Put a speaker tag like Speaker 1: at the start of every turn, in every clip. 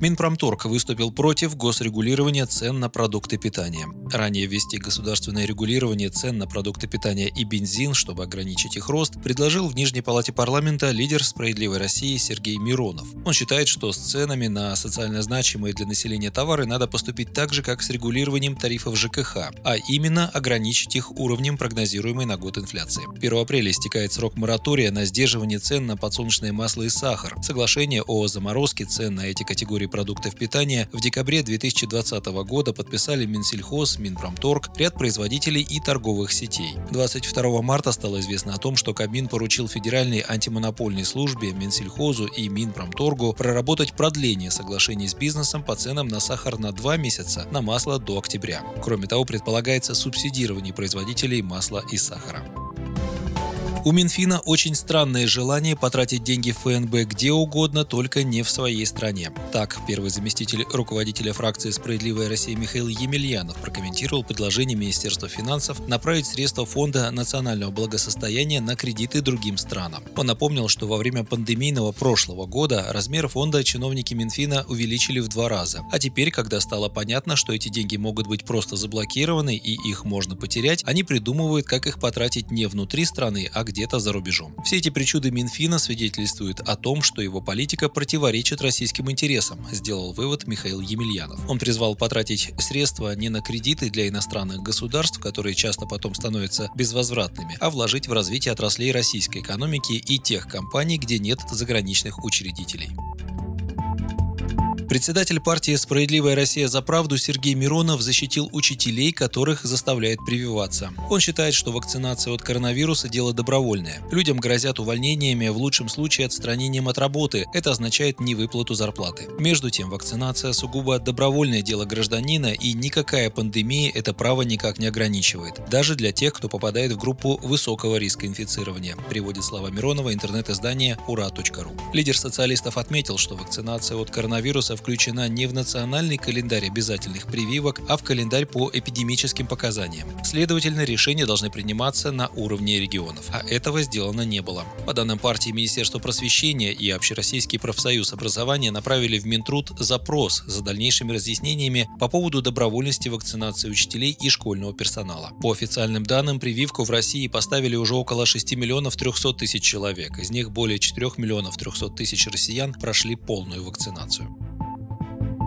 Speaker 1: Минпромторг выступил против госрегулирования цен на продукты питания. Ранее ввести государственное регулирование цен на продукты питания и бензин, чтобы ограничить их рост, предложил в Нижней Палате парламента лидер «Справедливой России» Сергей Миронов. Он считает, что с ценами на социально значимые для населения товары надо поступить так же, как с регулированием тарифов ЖКХ, а именно ограничить их уровнем прогнозируемой на год инфляции. 1 апреля истекает срок моратория на сдерживание цен на подсолнечное масло и сахар. Соглашение о заморозке цен на эти категории продуктов питания в декабре 2020 года подписали Минсельхоз, Минпромторг, ряд производителей и торговых сетей. 22 марта стало известно о том, что Кабмин поручил Федеральной антимонопольной службе, Минсельхозу и Минпромторгу проработать продление соглашений с бизнесом по ценам на сахар на 2 месяца, на масло до октября. Кроме того, предполагается субсидирование производителей масла и сахара. У Минфина очень странное желание потратить деньги ФНБ где угодно, только не в своей стране. Так, первый заместитель руководителя фракции «Справедливая Россия» Михаил Емельянов прокомментировал предложение Министерства финансов направить средства Фонда национального благосостояния на кредиты другим странам. Он напомнил, что во время пандемийного прошлого года размер фонда чиновники Минфина увеличили в два раза. А теперь, когда стало понятно, что эти деньги могут быть просто заблокированы и их можно потерять, они придумывают, как их потратить не внутри страны, а где-то за рубежом. Все эти причуды Минфина свидетельствуют о том, что его политика противоречит российским интересам, сделал вывод Михаил Емельянов. Он призвал потратить средства не на кредиты для иностранных государств, которые часто потом становятся безвозвратными, а вложить в развитие отраслей российской экономики и тех компаний, где нет заграничных учредителей. Председатель партии «Справедливая Россия за правду» Сергей Миронов защитил учителей, которых заставляет прививаться. Он считает, что вакцинация от коронавируса – дело добровольное. Людям грозят увольнениями, в лучшем случае отстранением от работы. Это означает невыплату зарплаты. Между тем, вакцинация сугубо добровольное дело гражданина, и никакая пандемия это право никак не ограничивает. Даже для тех, кто попадает в группу высокого риска инфицирования, приводит слова Миронова интернет-издание ура.ру. Лидер социалистов отметил, что вакцинация от коронавируса включена не в национальный календарь обязательных прививок, а в календарь по эпидемическим показаниям. Следовательно, решения должны приниматься на уровне регионов, а этого сделано не было. По данным партии Министерства просвещения и Общероссийский профсоюз образования направили в Минтруд запрос за дальнейшими разъяснениями по поводу добровольности вакцинации учителей и школьного персонала. По официальным данным, прививку в России поставили уже около 6 миллионов 300 тысяч человек. Из них более 4 миллионов 300 тысяч россиян прошли полную вакцинацию.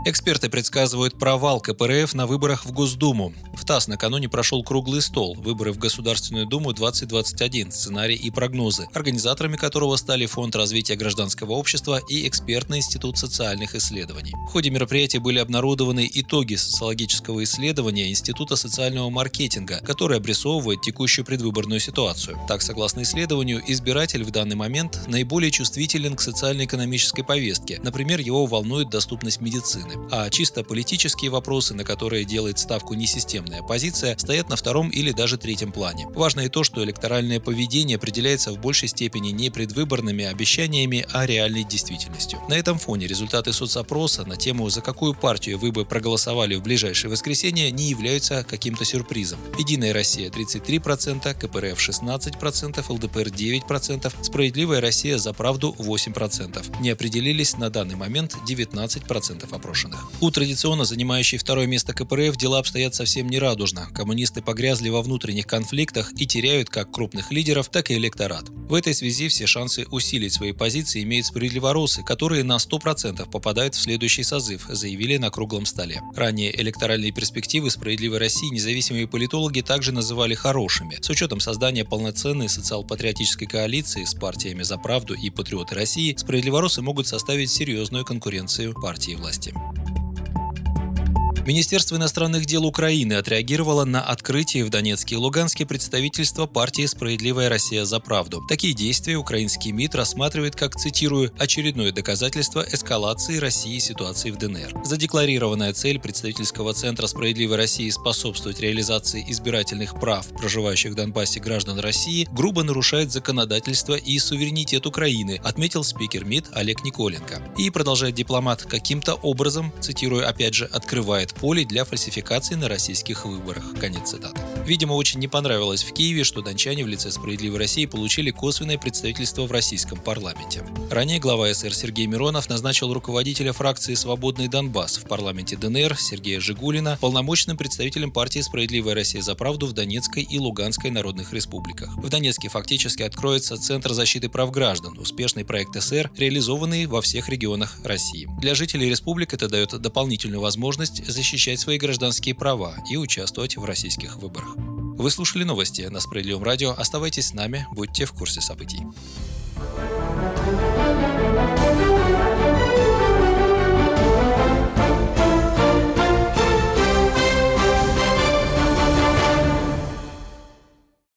Speaker 1: Эксперты предсказывают провал КПРФ на выборах в Госдуму. В ТАСС накануне прошел круглый стол «Выборы в Государственную Думу 2021. Сценарий и прогнозы», организаторами которого стали Фонд развития гражданского общества и Экспертный институт социальных исследований. В ходе мероприятия были обнародованы итоги социологического исследования Института социального маркетинга, который обрисовывает текущую предвыборную ситуацию. Так, согласно исследованию, избиратель в данный момент наиболее чувствителен к социально-экономической повестке. Например, его волнует доступность медицины стороны, а чисто политические вопросы, на которые делает ставку несистемная оппозиция, стоят на втором или даже третьем плане. Важно и то, что электоральное поведение определяется в большей степени не предвыборными обещаниями, а реальной действительностью. На этом фоне результаты соцопроса на тему «За какую партию вы бы проголосовали в ближайшее воскресенье» не являются каким-то сюрпризом. Единая Россия 33%, КПРФ 16%, ЛДПР 9%, Справедливая Россия за правду 8%. Не определились на данный момент 19% опрошенных опрошенных. У традиционно занимающей второе место КПРФ дела обстоят совсем нерадужно. Коммунисты погрязли во внутренних конфликтах и теряют как крупных лидеров, так и электорат. В этой связи все шансы усилить свои позиции имеют справедливоросы, которые на 100% попадают в следующий созыв, заявили на круглом столе. Ранее электоральные перспективы «Справедливой России» независимые политологи также называли хорошими. С учетом создания полноценной социал-патриотической коалиции с партиями «За правду» и «Патриоты России», справедливоросы могут составить серьезную конкуренцию партии власти. Министерство иностранных дел Украины отреагировало на открытие в Донецке и Луганске представительства партии «Справедливая Россия за правду». Такие действия украинский МИД рассматривает как, цитирую, «очередное доказательство эскалации России ситуации в ДНР». Задекларированная цель представительского центра «Справедливой России» способствовать реализации избирательных прав проживающих в Донбассе граждан России грубо нарушает законодательство и суверенитет Украины, отметил спикер МИД Олег Николенко. И, продолжает дипломат, каким-то образом, цитирую опять же, открывает нет полей для фальсификации на российских выборах. Конец цитаты. Видимо, очень не понравилось в Киеве, что дончане в лице «Справедливой России» получили косвенное представительство в российском парламенте. Ранее глава СР Сергей Миронов назначил руководителя фракции «Свободный Донбасс» в парламенте ДНР Сергея Жигулина полномочным представителем партии «Справедливая Россия за правду» в Донецкой и Луганской народных республиках. В Донецке фактически откроется Центр защиты прав граждан, успешный проект СР, реализованный во всех регионах России. Для жителей республик это дает дополнительную возможность защищать свои гражданские права и участвовать в российских выборах. Вы слушали новости на Справедливом радио. Оставайтесь с нами, будьте в курсе событий.